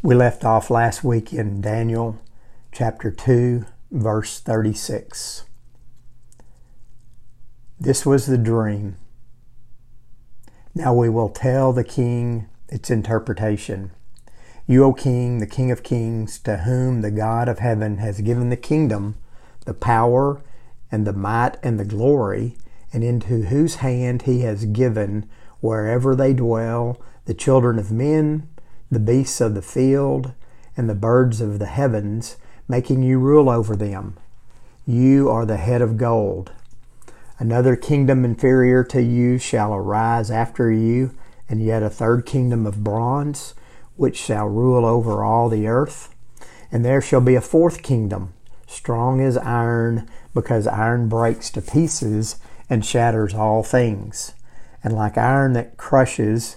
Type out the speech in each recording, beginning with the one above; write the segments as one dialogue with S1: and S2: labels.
S1: We left off last week in Daniel chapter 2, verse 36. This was the dream. Now we will tell the king its interpretation. You, O king, the king of kings, to whom the God of heaven has given the kingdom, the power, and the might, and the glory, and into whose hand he has given, wherever they dwell, the children of men, the beasts of the field, and the birds of the heavens, making you rule over them. You are the head of gold. Another kingdom inferior to you shall arise after you, and yet a third kingdom of bronze, which shall rule over all the earth. And there shall be a fourth kingdom, strong as iron, because iron breaks to pieces and shatters all things. And like iron that crushes,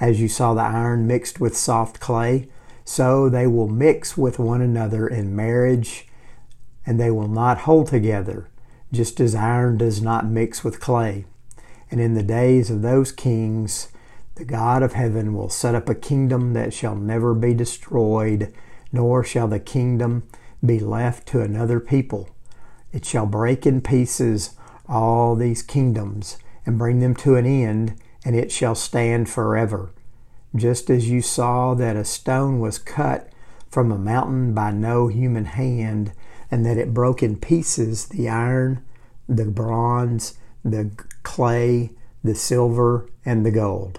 S1: As you saw the iron mixed with soft clay, so they will mix with one another in marriage, and they will not hold together, just as iron does not mix with clay. And in the days of those kings, the God of heaven will set up a kingdom that shall never be destroyed, nor shall the kingdom be left to another people. It shall break in pieces all these kingdoms and bring them to an end, and it shall stand forever. Just as you saw that a stone was cut from a mountain by no human hand, and that it broke in pieces the iron, the bronze, the clay, the silver, and the gold.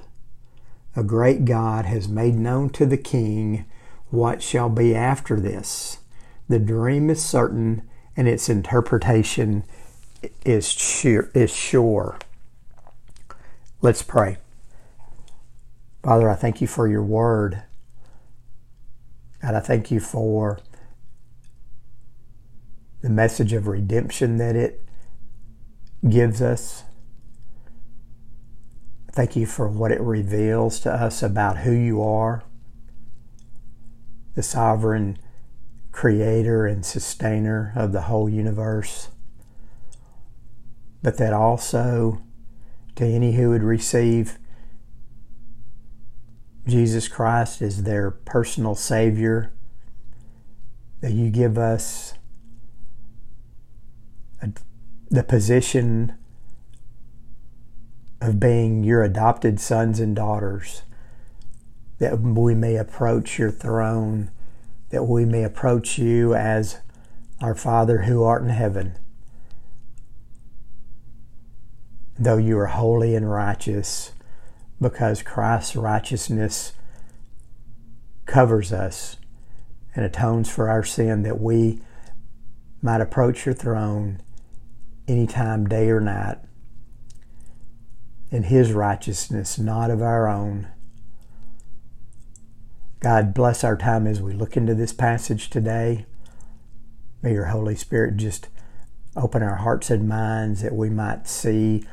S1: A great God has made known to the king what shall be after this. The dream is certain, and its interpretation is sure. Is sure. Let's pray. Father, I thank you for your word. God, I thank you for the message of redemption that it gives us. Thank you for what it reveals to us about who you are, the sovereign creator and sustainer of the whole universe but that also to any who would receive Jesus Christ as their personal Savior, that you give us a, the position of being your adopted sons and daughters, that we may approach your throne, that we may approach you as our Father who art in heaven though you are holy and righteous, because Christ's righteousness covers us and atones for our sin, that we might approach your throne anytime, day or night, in His righteousness, not of our own. God bless our time as we look into this passage today. May your Holy Spirit just open our hearts and minds that we might see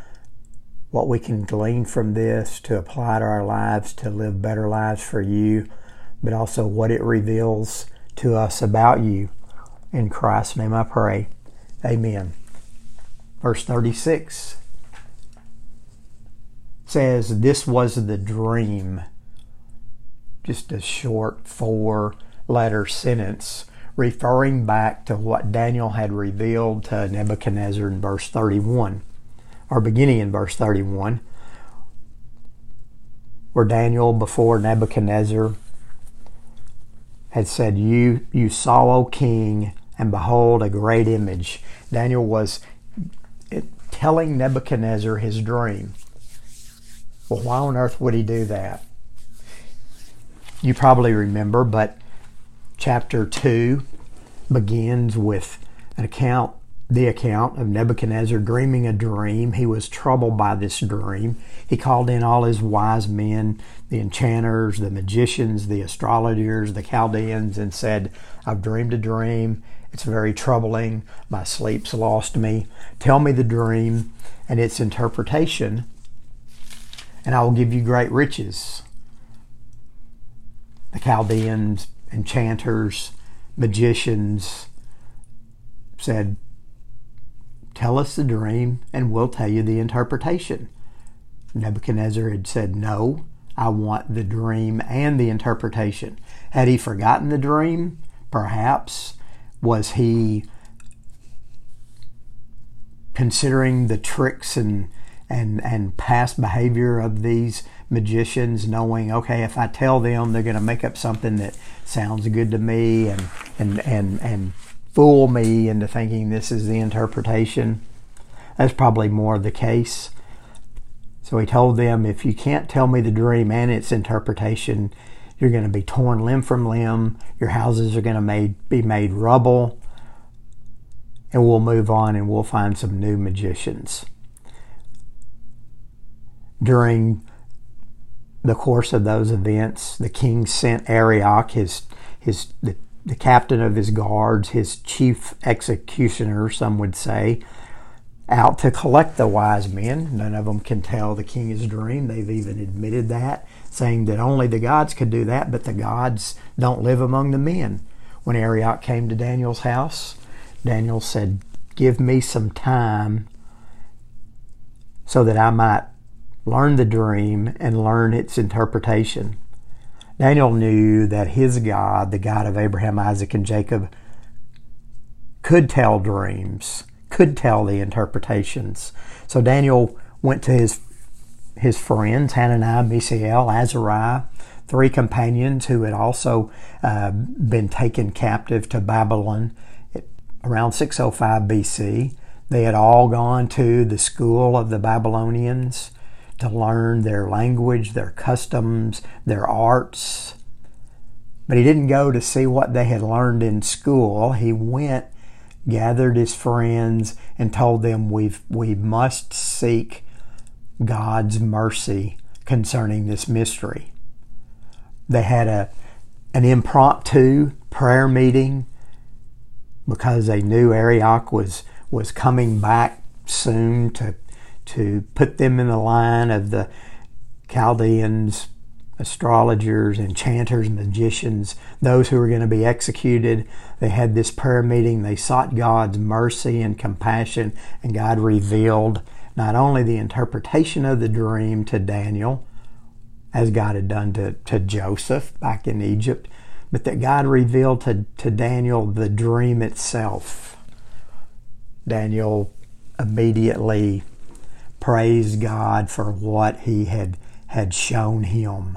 S1: what we can glean from this to apply to our lives to live better lives for you, but also what it reveals to us about you. In Christ's name I pray. Amen. Verse 36 says, This was the dream. Just a short four letter sentence referring back to what Daniel had revealed to Nebuchadnezzar in verse 31 or beginning in verse 31, where Daniel, before Nebuchadnezzar, had said, You, you saw, O king, and behold, a great image. Daniel was telling Nebuchadnezzar his dream. Well, why on earth would he do that? You probably remember, but chapter 2 begins with an account the account of Nebuchadnezzar dreaming a dream. He was troubled by this dream. He called in all his wise men, the enchanters, the magicians, the astrologers, the Chaldeans, and said, I've dreamed a dream. It's very troubling. My sleep's lost me. Tell me the dream and its interpretation, and I will give you great riches. The Chaldeans, enchanters, magicians said, Tell us the dream and we'll tell you the interpretation. Nebuchadnezzar had said, No, I want the dream and the interpretation. Had he forgotten the dream? Perhaps. Was he considering the tricks and and and past behavior of these magicians, knowing okay, if I tell them, they're going to make up something that sounds good to me and and and and fool me into thinking this is the interpretation. That's probably more the case. So he told them, if you can't tell me the dream and its interpretation, you're going to be torn limb from limb. Your houses are going to made, be made rubble. And we'll move on and we'll find some new magicians. During the course of those events, the king sent Arioch, his, his, the, the captain of his guards, his chief executioner, some would say, out to collect the wise men. None of them can tell the king his dream. They've even admitted that, saying that only the gods could do that, but the gods don't live among the men. When Arioch came to Daniel's house, Daniel said, Give me some time so that I might learn the dream and learn its interpretation. Daniel knew that his God, the God of Abraham, Isaac, and Jacob, could tell dreams could tell the interpretations. So Daniel went to his his friends, Hananiah, Mishael, Azariah, three companions who had also uh, been taken captive to Babylon around 605 BC. They had all gone to the school of the Babylonians to learn their language, their customs, their arts. But he didn't go to see what they had learned in school. He went gathered his friends and told them we we must seek God's mercy concerning this mystery. They had a an impromptu prayer meeting because they knew Arioch was was coming back soon to to put them in the line of the Chaldeans astrologers, enchanters, magicians, those who were going to be executed. They had this prayer meeting. They sought God's mercy and compassion, and God revealed not only the interpretation of the dream to Daniel, as God had done to, to Joseph back in Egypt, but that God revealed to, to Daniel the dream itself. Daniel immediately praised God for what he had, had shown him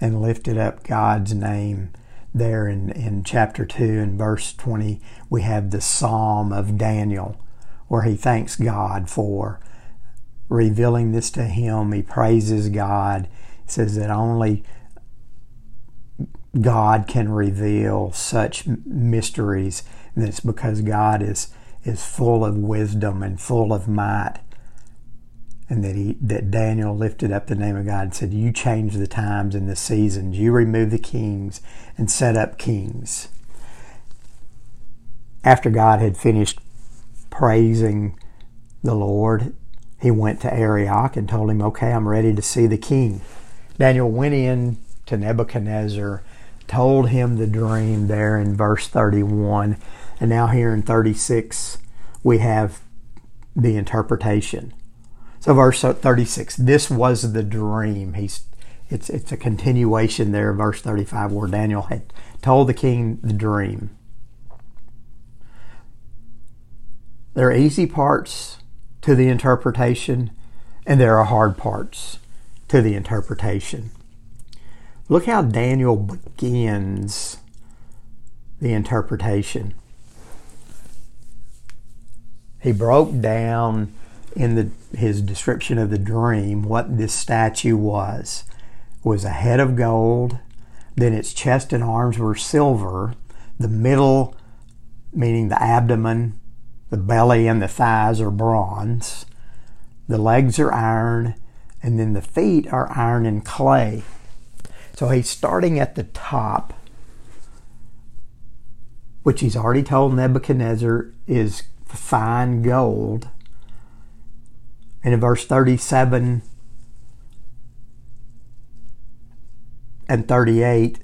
S1: and lifted up God's name. There in, in chapter 2 and verse 20, we have the Psalm of Daniel where he thanks God for revealing this to him. He praises God. He says that only God can reveal such mysteries. And it's because God is, is full of wisdom and full of might and that he that Daniel lifted up the name of God and said, "You change the times and the seasons. You remove the kings and set up kings." After God had finished praising the Lord, he went to Arioch and told him, "Okay, I'm ready to see the king." Daniel went in to Nebuchadnezzar, told him the dream there in verse 31, and now here in 36 we have the interpretation. So verse 36, this was the dream. He's it's it's a continuation there, verse 35, where Daniel had told the king the dream. There are easy parts to the interpretation, and there are hard parts to the interpretation. Look how Daniel begins the interpretation. He broke down in the, his description of the dream what this statue was. Was a head of gold, then its chest and arms were silver, the middle, meaning the abdomen, The belly and the thighs are bronze. The legs are iron. And then the feet are iron and clay. So he's starting at the top, which he's already told Nebuchadnezzar is fine gold. And in verse 37 and 38,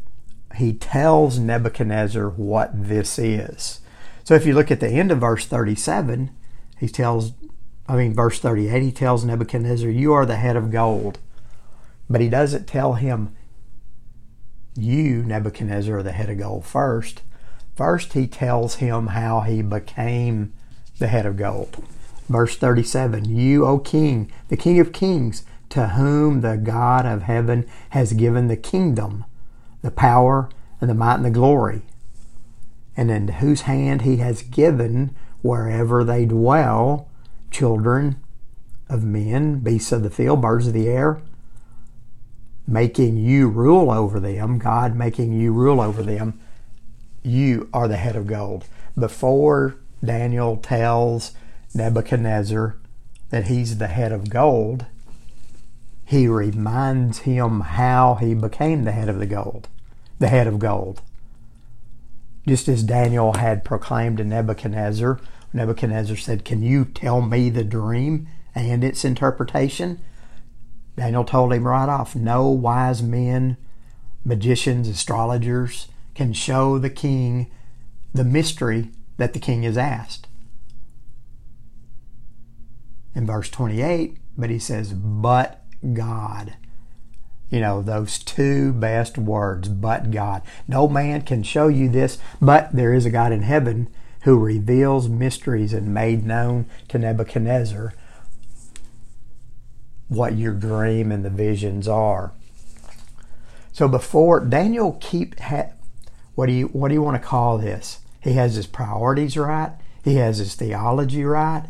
S1: he tells Nebuchadnezzar what this is. So if you look at the end of verse 37, he tells, I mean, verse 38, he tells Nebuchadnezzar, You are the head of gold. But he doesn't tell him, You, Nebuchadnezzar, are the head of gold first. First, he tells him how he became the head of gold. Verse 37 You, O king, the king of kings, to whom the God of heaven has given the kingdom, the power, and the might and the glory, and in whose hand he has given wherever they dwell children of men, beasts of the field, birds of the air, making you rule over them, God making you rule over them, you are the head of gold. Before Daniel tells Nebuchadnezzar that he's the head of gold, he reminds him how he became the head of the gold, the head of gold. Just as Daniel had proclaimed to Nebuchadnezzar, Nebuchadnezzar said, Can you tell me the dream and its interpretation? Daniel told him right off, No wise men, magicians, astrologers can show the king the mystery that the king has asked. In verse 28, but he says, But God. You know, those two best words, but God. No man can show you this, but there is a God in heaven who reveals mysteries and made known to Nebuchadnezzar what your dream and the visions are. So before Daniel keep ha, what do you what do you want to call this? He has his priorities right. He has his theology right.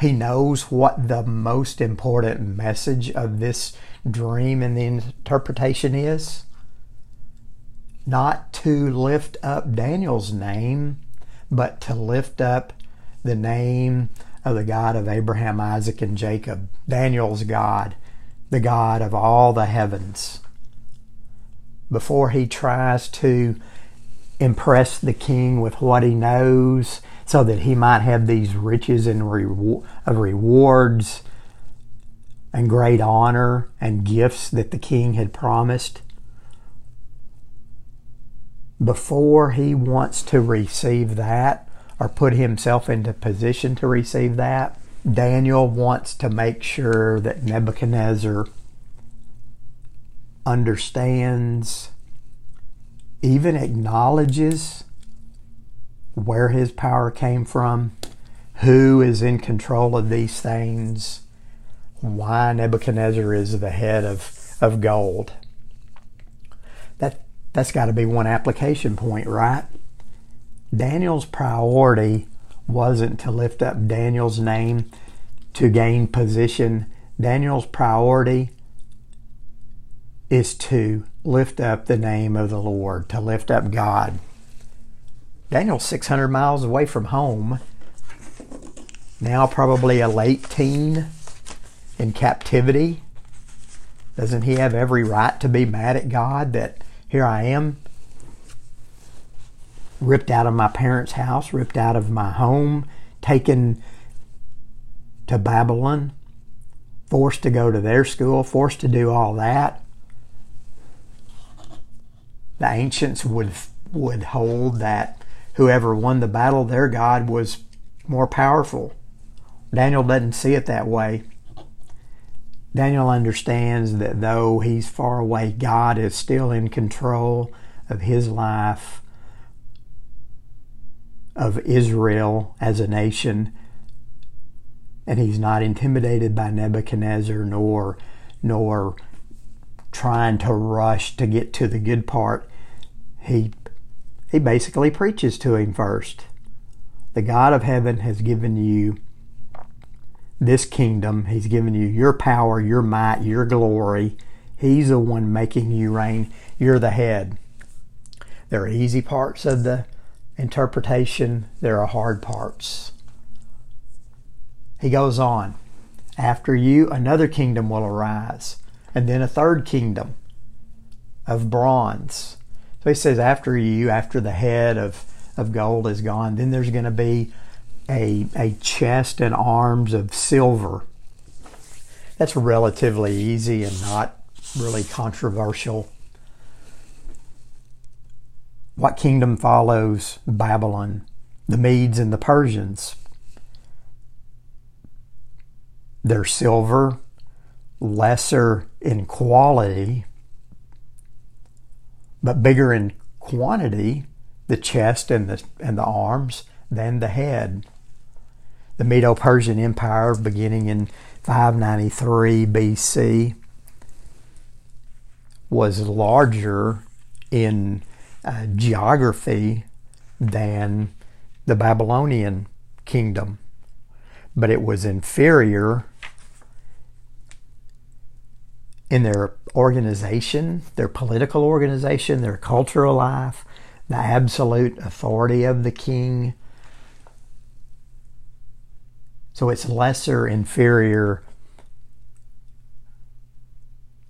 S1: He knows what the most important message of this dream and the interpretation is. Not to lift up Daniel's name, but to lift up the name of the God of Abraham, Isaac, and Jacob. Daniel's God, the God of all the heavens. Before he tries to impress the king with what he knows so that he might have these riches and reward, of rewards and great honor and gifts that the king had promised. Before he wants to receive that or put himself into position to receive that, Daniel wants to make sure that Nebuchadnezzar understands, even acknowledges where his power came from, who is in control of these things, why Nebuchadnezzar is the head of, of gold. That, that's got to be one application point, right? Daniel's priority wasn't to lift up Daniel's name to gain position. Daniel's priority is to lift up the name of the Lord, to lift up God. Daniel's 600 miles away from home. Now, probably a late teen in captivity. Doesn't he have every right to be mad at God that here I am, ripped out of my parents' house, ripped out of my home, taken to Babylon, forced to go to their school, forced to do all that? The ancients would would hold that whoever won the battle, their God was more powerful. Daniel doesn't see it that way. Daniel understands that though he's far away, God is still in control of his life, of Israel as a nation, and he's not intimidated by Nebuchadnezzar nor nor trying to rush to get to the good part. He he basically preaches to him first. The God of heaven has given you this kingdom. He's given you your power, your might, your glory. He's the one making you reign. You're the head. There are easy parts of the interpretation, there are hard parts. He goes on, after you, another kingdom will arise, and then a third kingdom of bronze. So he says, after you, after the head of, of gold is gone, then there's going to be a, a chest and arms of silver. That's relatively easy and not really controversial. What kingdom follows Babylon? The Medes and the Persians. They're silver, lesser in quality, but bigger in quantity, the chest and the, and the arms, than the head. The Medo Persian Empire, beginning in 593 BC, was larger in uh, geography than the Babylonian kingdom, but it was inferior in their organization, their political organization, their cultural life, the absolute authority of the king. So it's lesser, inferior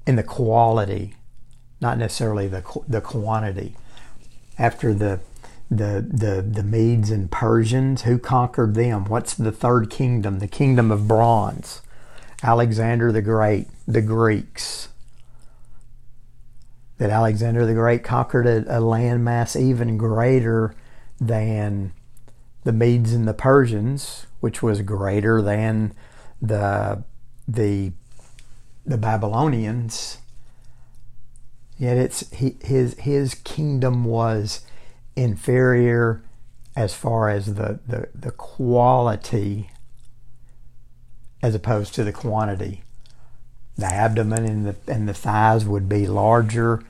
S1: in the quality, not necessarily the the quantity. After the the the the Medes and Persians, who conquered them? What's the third kingdom? The kingdom of bronze. Alexander the Great, the Greeks. That Alexander the Great conquered a, a landmass even greater than the Medes and the Persians, which was greater than the the the Babylonians. Yet it's he, his his kingdom was inferior as far as the, the, the quality as opposed to the quantity. The abdomen and the, and the thighs would be larger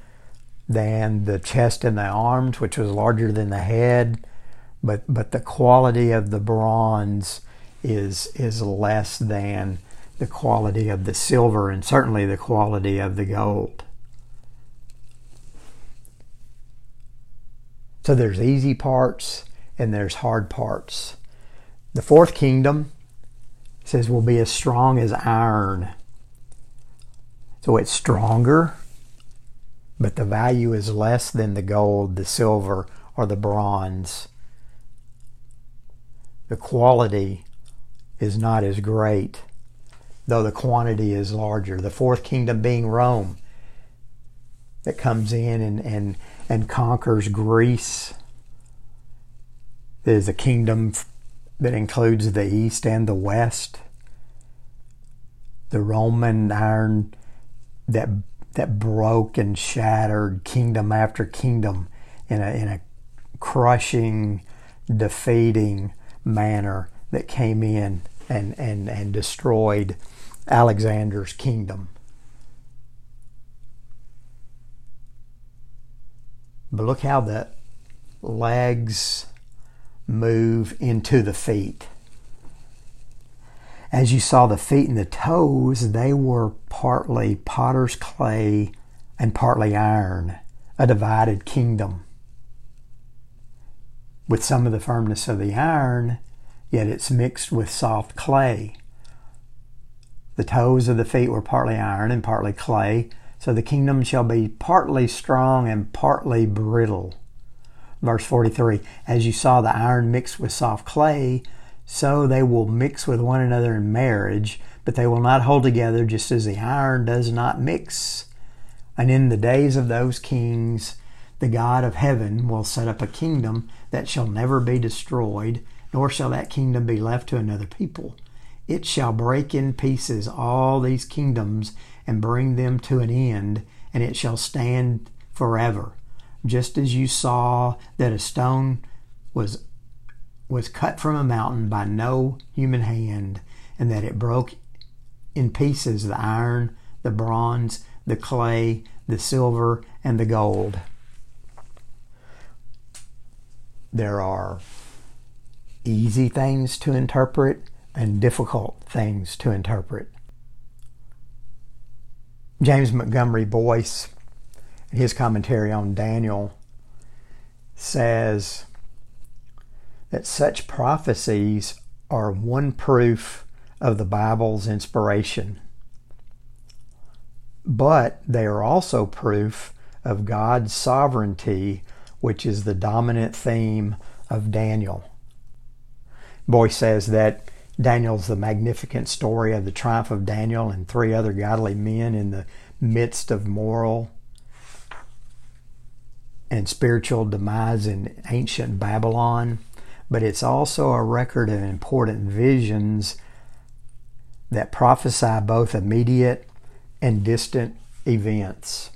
S1: than the chest and the arms, which was larger than the head, but, but the quality of the bronze is, is less than the quality of the silver and certainly the quality of the gold. So there's easy parts and there's hard parts. The fourth kingdom says will be as strong as iron. So it's stronger, but the value is less than the gold, the silver, or the bronze. The quality is not as great, though the quantity is larger. The fourth kingdom being Rome, that comes in and, and, and conquers Greece. There's a kingdom that includes the east and the west. The Roman iron that that broke and shattered kingdom after kingdom in a in a crushing, defeating manner that came in and, and, and destroyed Alexander's kingdom. But look how the legs move into the feet. As you saw the feet and the toes, they were partly potter's clay and partly iron, a divided kingdom. With some of the firmness of the iron, yet it's mixed with soft clay. The toes of the feet were partly iron and partly clay, so the kingdom shall be partly strong and partly brittle. Verse 43 As you saw the iron mixed with soft clay, so they will mix with one another in marriage, but they will not hold together just as the iron does not mix. And in the days of those kings, the God of heaven will set up a kingdom that shall never be destroyed, nor shall that kingdom be left to another people. It shall break in pieces all these kingdoms and bring them to an end, and it shall stand forever just as you saw that a stone was was cut from a mountain by no human hand and that it broke in pieces the iron the bronze the clay the silver and the gold. There are easy things to interpret and difficult things to interpret. James Montgomery Boice his commentary on Daniel says that such prophecies are one proof of the Bible's inspiration. But they are also proof of God's sovereignty, which is the dominant theme of Daniel. Boice says that Daniel's the magnificent story of the triumph of Daniel and three other godly men in the midst of moral and spiritual demise in ancient Babylon, but it's also a record of important visions that prophesy both immediate and distant events.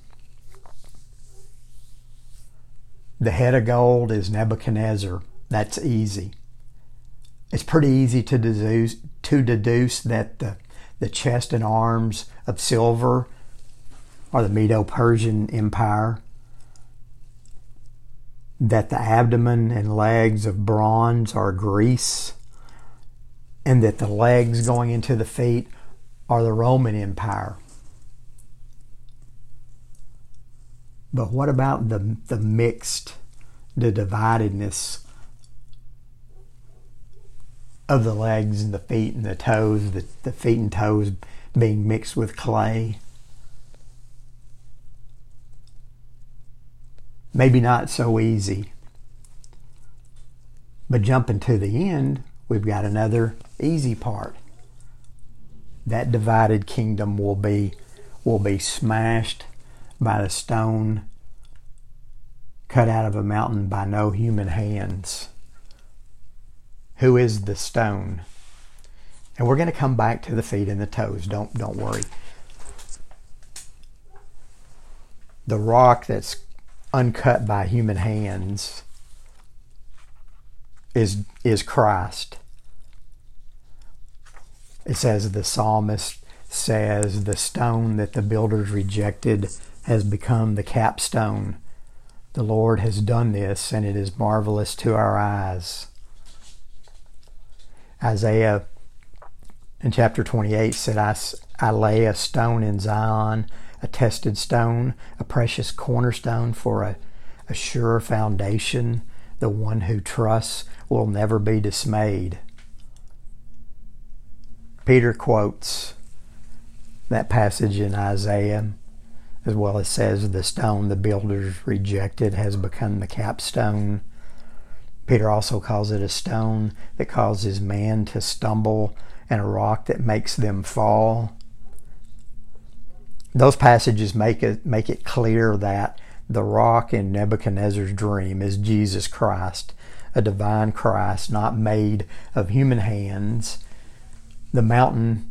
S1: The head of gold is Nebuchadnezzar. That's easy. It's pretty easy to deduce, to deduce that the, the chest and arms of silver are the Medo Persian Empire, that the abdomen and legs of bronze are Greece, and that the legs going into the feet are the Roman Empire. But what about the, the mixed, the dividedness of the legs and the feet and the toes, the, the feet and toes being mixed with clay? Maybe not so easy. But jumping to the end, we've got another easy part. That divided kingdom will be will be smashed by the stone cut out of a mountain by no human hands. Who is the stone? And we're going to come back to the feet and the toes. Don't don't worry. The rock that's uncut by human hands is is Christ. It says the psalmist says the stone that the builders rejected has become the capstone. The Lord has done this, and it is marvelous to our eyes. Isaiah in chapter 28 said, I, I lay a stone in Zion, a tested stone, a precious cornerstone for a, a sure foundation. The one who trusts will never be dismayed. Peter quotes that passage in Isaiah as well as says the stone the builders rejected has become the capstone. Peter also calls it a stone that causes man to stumble and a rock that makes them fall. Those passages make it make it clear that the rock in Nebuchadnezzar's dream is Jesus Christ, a divine Christ not made of human hands. The mountain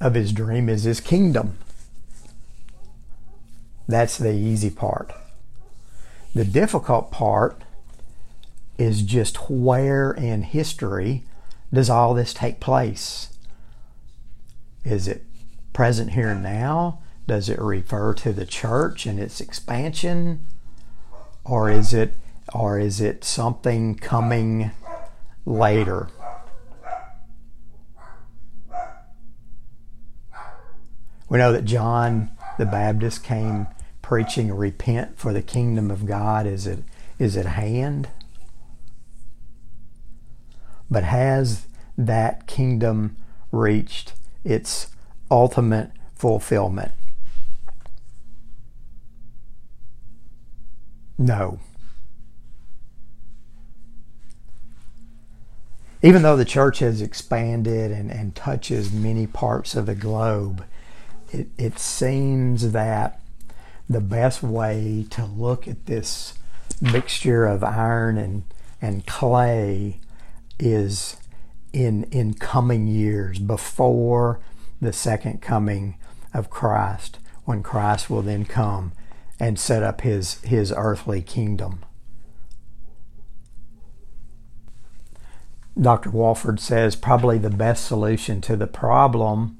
S1: of his dream is his kingdom. That's the easy part. The difficult part is just where in history does all this take place? Is it present here and now? Does it refer to the church and its expansion? Or is it or is it something coming later? We know that John the Baptist came preaching repent for the kingdom of God is at, is at hand. But has that kingdom reached its ultimate fulfillment? No. Even though the church has expanded and, and touches many parts of the globe, it, it seems that the best way to look at this mixture of iron and, and clay is in, in coming years before the second coming of Christ, when Christ will then come and set up his, his earthly kingdom. Dr. Walvoord says probably the best solution to the problem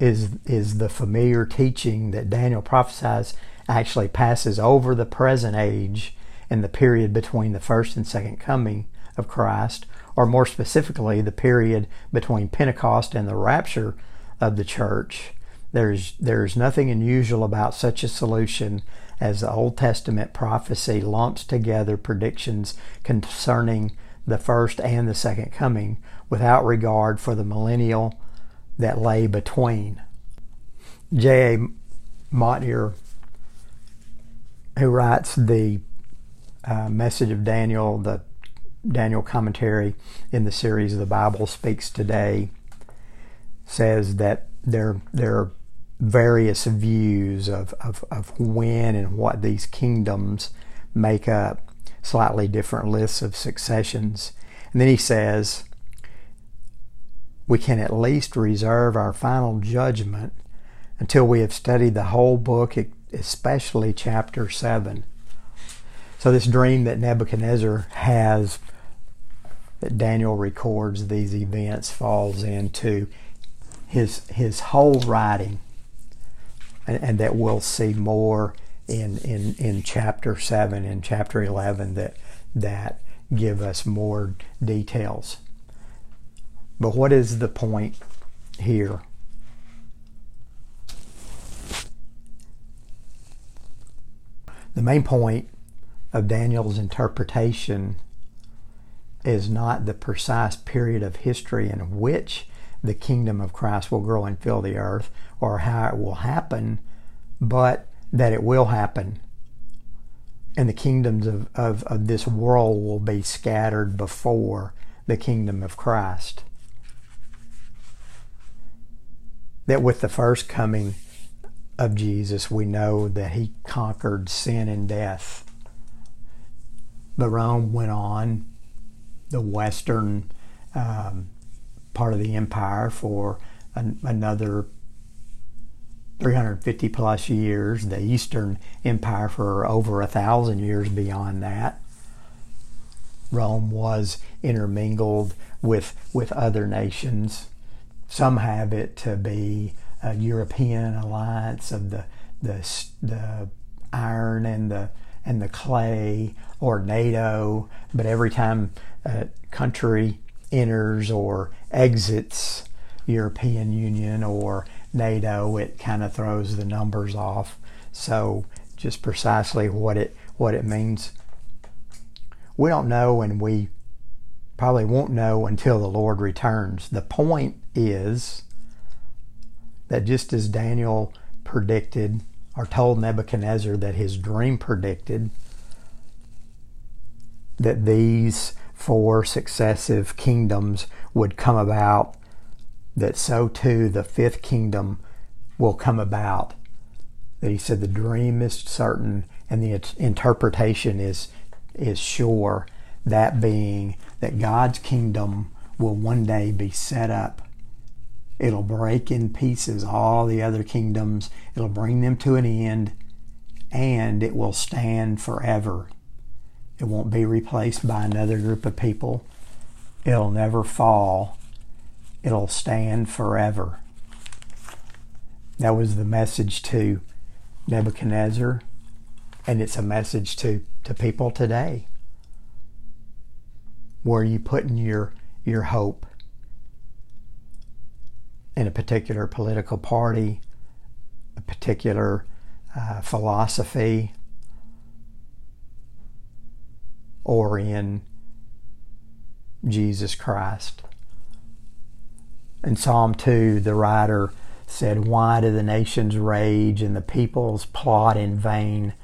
S1: is is the familiar teaching that Daniel prophesies actually passes over the present age and the period between the first and second coming of Christ, or more specifically, the period between Pentecost and the rapture of the church. There's there's nothing unusual about such a solution as the Old Testament prophecy lumps together predictions concerning the first and the second coming without regard for the millennial that lay between. J.A. Motyer, who writes the uh, message of Daniel, the Daniel commentary in the series The Bible Speaks Today, says that there, there are various views of, of, of when and what these kingdoms make up, slightly different lists of successions. And then he says, we can at least reserve our final judgment until we have studied the whole book, especially chapter 7. So, this dream that Nebuchadnezzar has, that Daniel records these events, falls into his, his whole writing, and, and that we'll see more in, in, in chapter 7 and chapter 11 that, that give us more details. But what is the point here? The main point of Daniel's interpretation is not the precise period of history in which the kingdom of Christ will grow and fill the earth or how it will happen, but that it will happen. And the kingdoms of, of, of this world will be scattered before the kingdom of Christ. that with the first coming of Jesus, we know that he conquered sin and death. But Rome went on, the western um, part of the empire, for an, another 350 plus years, the Eastern Empire for over a thousand years beyond that. Rome was intermingled with, with other nations some have it to be a European alliance of the the the iron and the and the clay or NATO, but every time a country enters or exits European Union or NATO, it kind of throws the numbers off. So just precisely what it what it means, we don't know, and we probably won't know until the Lord returns. The point is that just as Daniel predicted or told Nebuchadnezzar that his dream predicted that these four successive kingdoms would come about, that so too the fifth kingdom will come about. That he said the dream is certain and the interpretation is is sure. That being that God's kingdom will one day be set up It'll break in pieces all the other kingdoms. It'll bring them to an end and it will stand forever. It won't be replaced by another group of people. It'll never fall. It'll stand forever. That was the message to Nebuchadnezzar, and it's a message to, to people today. Where are you putting your, your hope? in a particular political party, a particular uh, philosophy, or in Jesus Christ. In Psalm 2, the writer said, Why do the nations rage and the peoples plot in vain?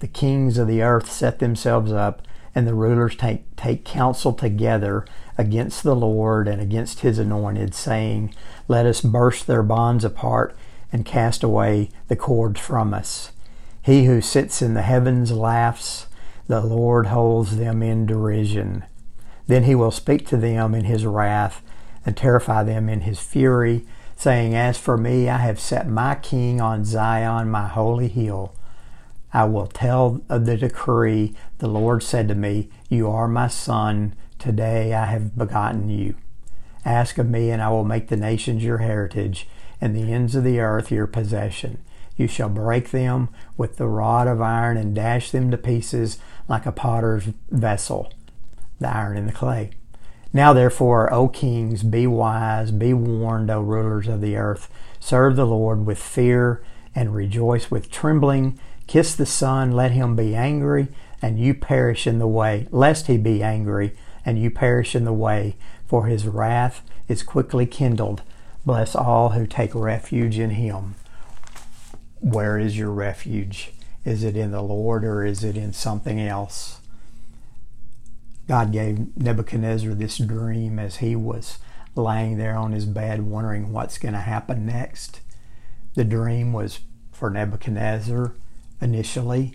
S1: The kings of the earth set themselves up, and the rulers take, take counsel together against the Lord and against his anointed, saying, Let us burst their bonds apart and cast away the cords from us. He who sits in the heavens laughs, the Lord holds them in derision. Then he will speak to them in his wrath and terrify them in his fury, saying, As for me, I have set my king on Zion, my holy hill. I will tell of the decree. The Lord said to me, You are my son. Today I have begotten you. Ask of me, and I will make the nations your heritage, and the ends of the earth your possession. You shall break them with the rod of iron and dash them to pieces like a potter's vessel, the iron and the clay. Now, therefore, O kings, be wise, be warned, O rulers of the earth. Serve the Lord with fear and rejoice with trembling. Kiss the Son, let him be angry, and you perish in the way, lest he be angry, and you perish in the way, for his wrath is quickly kindled. Bless all who take refuge in him. Where is your refuge? Is it in the Lord or is it in something else? God gave Nebuchadnezzar this dream as he was laying there on his bed wondering what's going to happen next. The dream was for Nebuchadnezzar initially,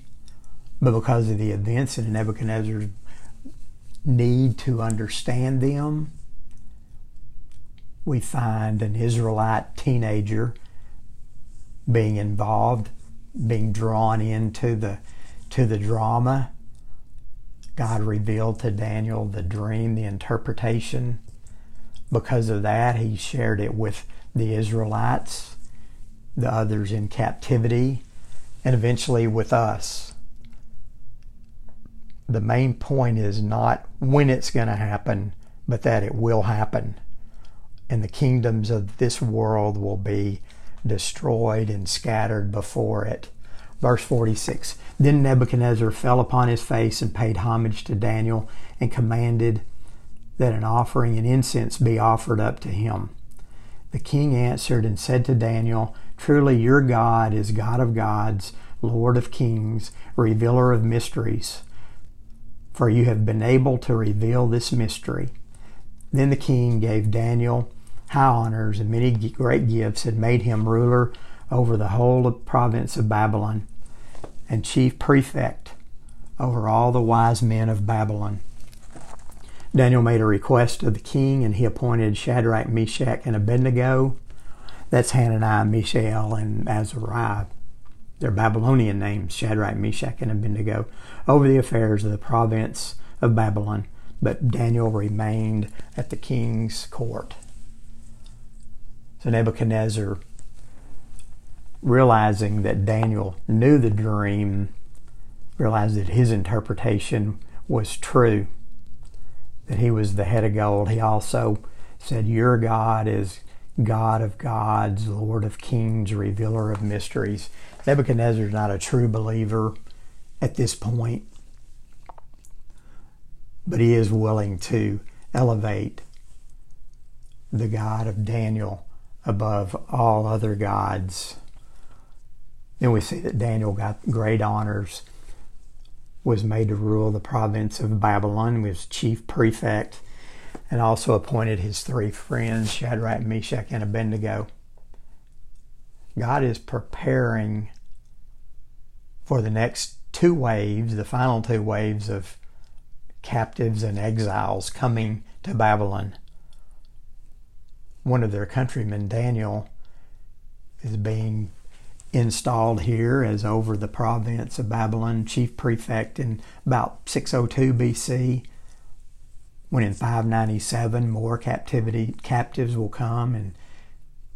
S1: but because of the events in Nebuchadnezzar's need to understand them, we find an Israelite teenager being involved, being drawn into the to the drama. God revealed to Daniel the dream, the interpretation. Because of that, he shared it with the Israelites, the others in captivity, and eventually with us. The main point is not when it's going to happen, but that it will happen. And the kingdoms of this world will be destroyed and scattered before it. Verse 46 Then Nebuchadnezzar fell upon his face and paid homage to Daniel and commanded that an offering and incense be offered up to him. The king answered and said to Daniel, Truly your God is God of gods, Lord of kings, revealer of mysteries, for you have been able to reveal this mystery. Then the king gave Daniel high honors and many great gifts had made him ruler over the whole province of Babylon and chief prefect over all the wise men of Babylon. Daniel made a request of the king and he appointed Shadrach, Meshach, and Abednego. That's Hananiah, Mishael, and Azariah. Their Babylonian names, Shadrach, Meshach, and Abednego, over the affairs of the province of Babylon. But Daniel remained at the king's court. So Nebuchadnezzar, realizing that Daniel knew the dream, realized that his interpretation was true that he was the head of gold, he also said, Your God is God of gods, Lord of kings, revealer of mysteries. Nebuchadnezzar is not a true believer at this point, but he is willing to elevate the God of Daniel above all other gods. Then we see that Daniel got great honors was made to rule the province of Babylon, was chief prefect, and also appointed his three friends, Shadrach, Meshach, and Abednego. God is preparing for the next two waves, the final two waves of captives and exiles coming to Babylon. One of their countrymen, Daniel, is being installed here as over the province of Babylon, chief prefect in about 602 BC. When in 597 more captivity captives will come, and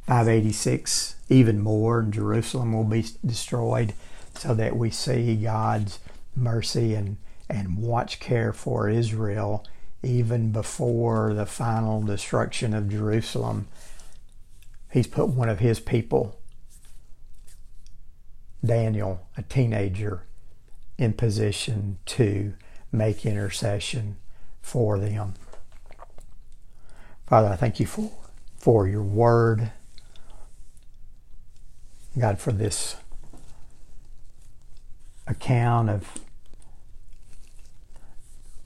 S1: 586 even more, and Jerusalem will be destroyed, so that we see God's mercy and and watch care for Israel even before the final destruction of Jerusalem. He's put one of his people Daniel, a teenager, in position to make intercession for them. Father, I thank you for, for your word. God, for this account of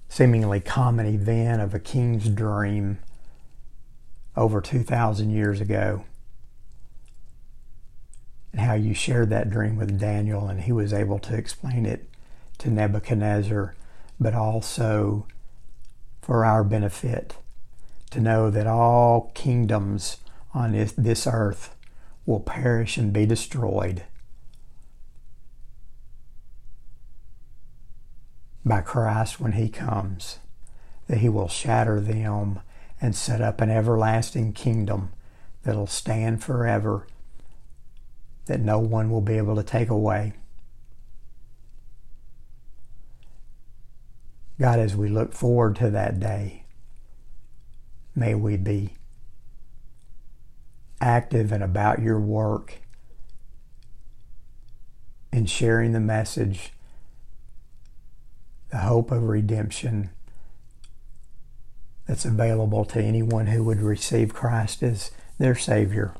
S1: seemingly common event of a king's dream over 2,000 years ago. And how you shared that dream with Daniel and he was able to explain it to Nebuchadnezzar, but also for our benefit to know that all kingdoms on this, earth will perish and be destroyed by Christ when he comes, that he will shatter them and set up an everlasting kingdom that'll stand forever that no one will be able to take away. God, as we look forward to that day, may we be active and about your work in sharing the message the hope of redemption that's available to anyone who would receive Christ as their Savior.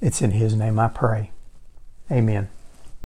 S1: It's in His name I pray. Amen.